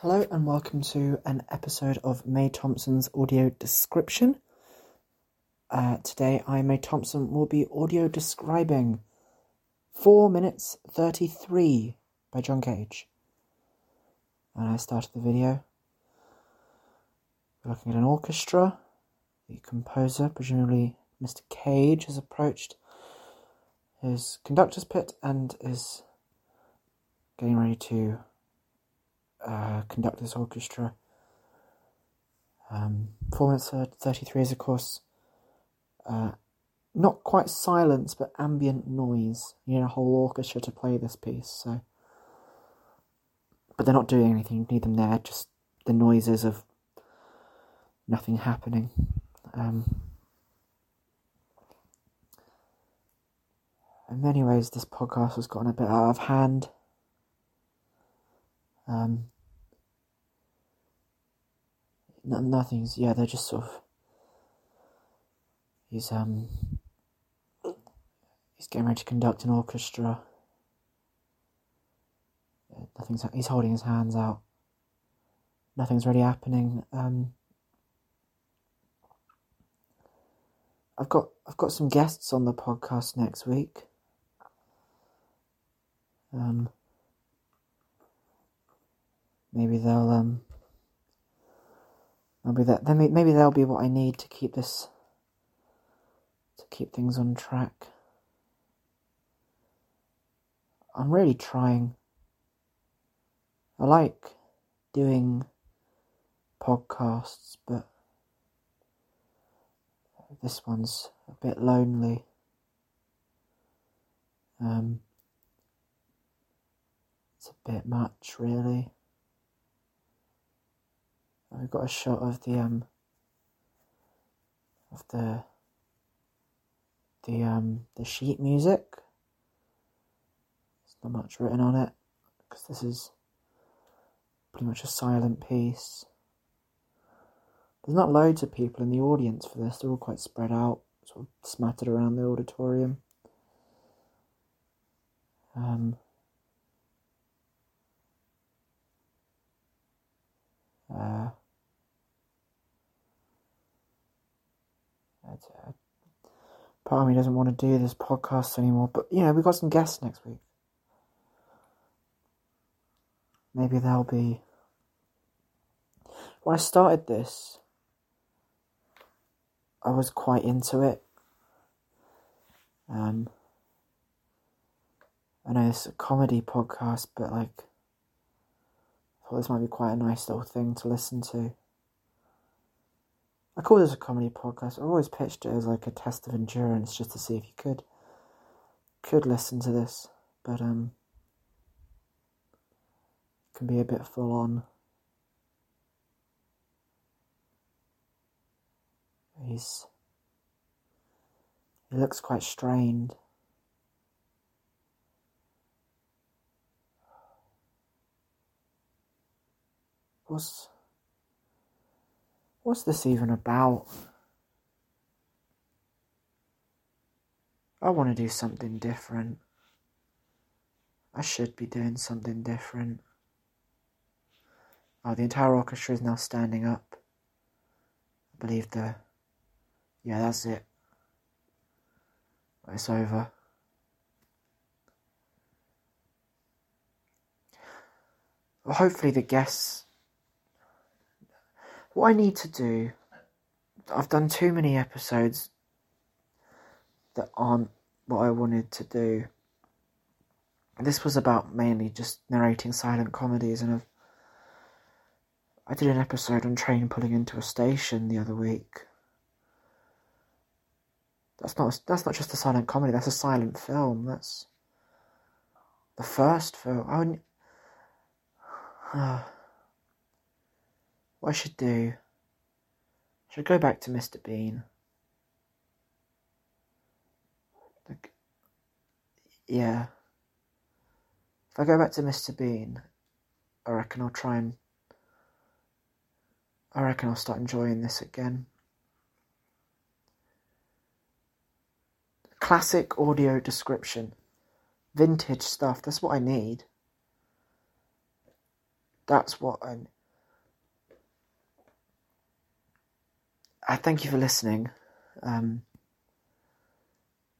Hello and welcome to an episode of May Thompson's audio description. Uh, today, I, May Thompson, will be audio describing 4 minutes 33 by John Cage. And I started the video We're looking at an orchestra. The composer, presumably Mr. Cage, has approached his conductor's pit and is getting ready to uh, conduct this orchestra. Um, four minutes thirty-three is, of course, uh, not quite silence, but ambient noise. You need a whole orchestra to play this piece, so. But they're not doing anything. You need them there. Just the noises of nothing happening. Um, in many ways, this podcast has gotten a bit out of hand. Um, no, nothing's. Yeah, they're just sort of. He's um. He's getting ready to conduct an orchestra. Nothing's. He's holding his hands out. Nothing's really happening. Um. I've got I've got some guests on the podcast next week. Um, maybe they'll um, maybe that then maybe they'll be what I need to keep this to keep things on track. I'm really trying. I like doing podcasts, but this one's a bit lonely. Um, it's a bit much, really. We've got a shot of the um of the the um the sheet music. There's not much written on it because this is pretty much a silent piece. There's not loads of people in the audience for this. They're all quite spread out, sort of smattered around the auditorium. Um, part of me doesn't want to do this podcast anymore, but you know, we've got some guests next week. Maybe they'll be. When I started this, I was quite into it. Um, I know it's a comedy podcast, but like, I thought this might be quite a nice little thing to listen to. I call this a comedy podcast. I've always pitched it as like a test of endurance, just to see if you could could listen to this, but um, can be a bit full on. He's he looks quite strained. What's what's this even about? I want to do something different. I should be doing something different. Oh, the entire orchestra is now standing up. I believe the. Yeah, that's it. It's over. Well, hopefully, the guests. What I need to do. I've done too many episodes that aren't what I wanted to do. This was about mainly just narrating silent comedies, and I've I did an episode on train pulling into a station the other week. That's not that's not just a silent comedy. That's a silent film. That's the first film. I would, uh, what I should do. I should go back to Mr. Bean. Like, yeah. If I go back to Mr. Bean, I reckon I'll try and I reckon I'll start enjoying this again. Classic audio description. Vintage stuff, that's what I need. that's what I. I thank you for listening. Um,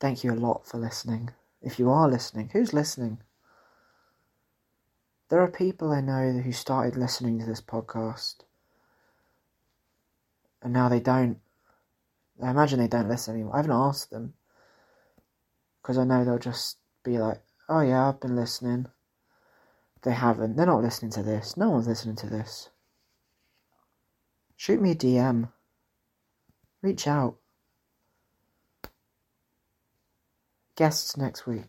thank you a lot for listening. If you are listening, who's listening? There are people I know who started listening to this podcast and now they don't. I imagine they don't listen anymore. I haven't asked them because I know they'll just be like, "Oh yeah, I've been listening." They haven't. They're not listening to this. No one's listening to this. Shoot me a DM. Reach out. Guests next week.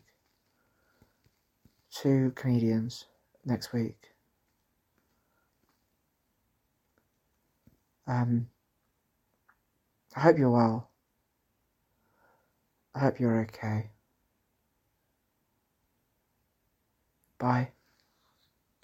Two comedians next week. Um, I hope you're well. I hope you're okay. Bye.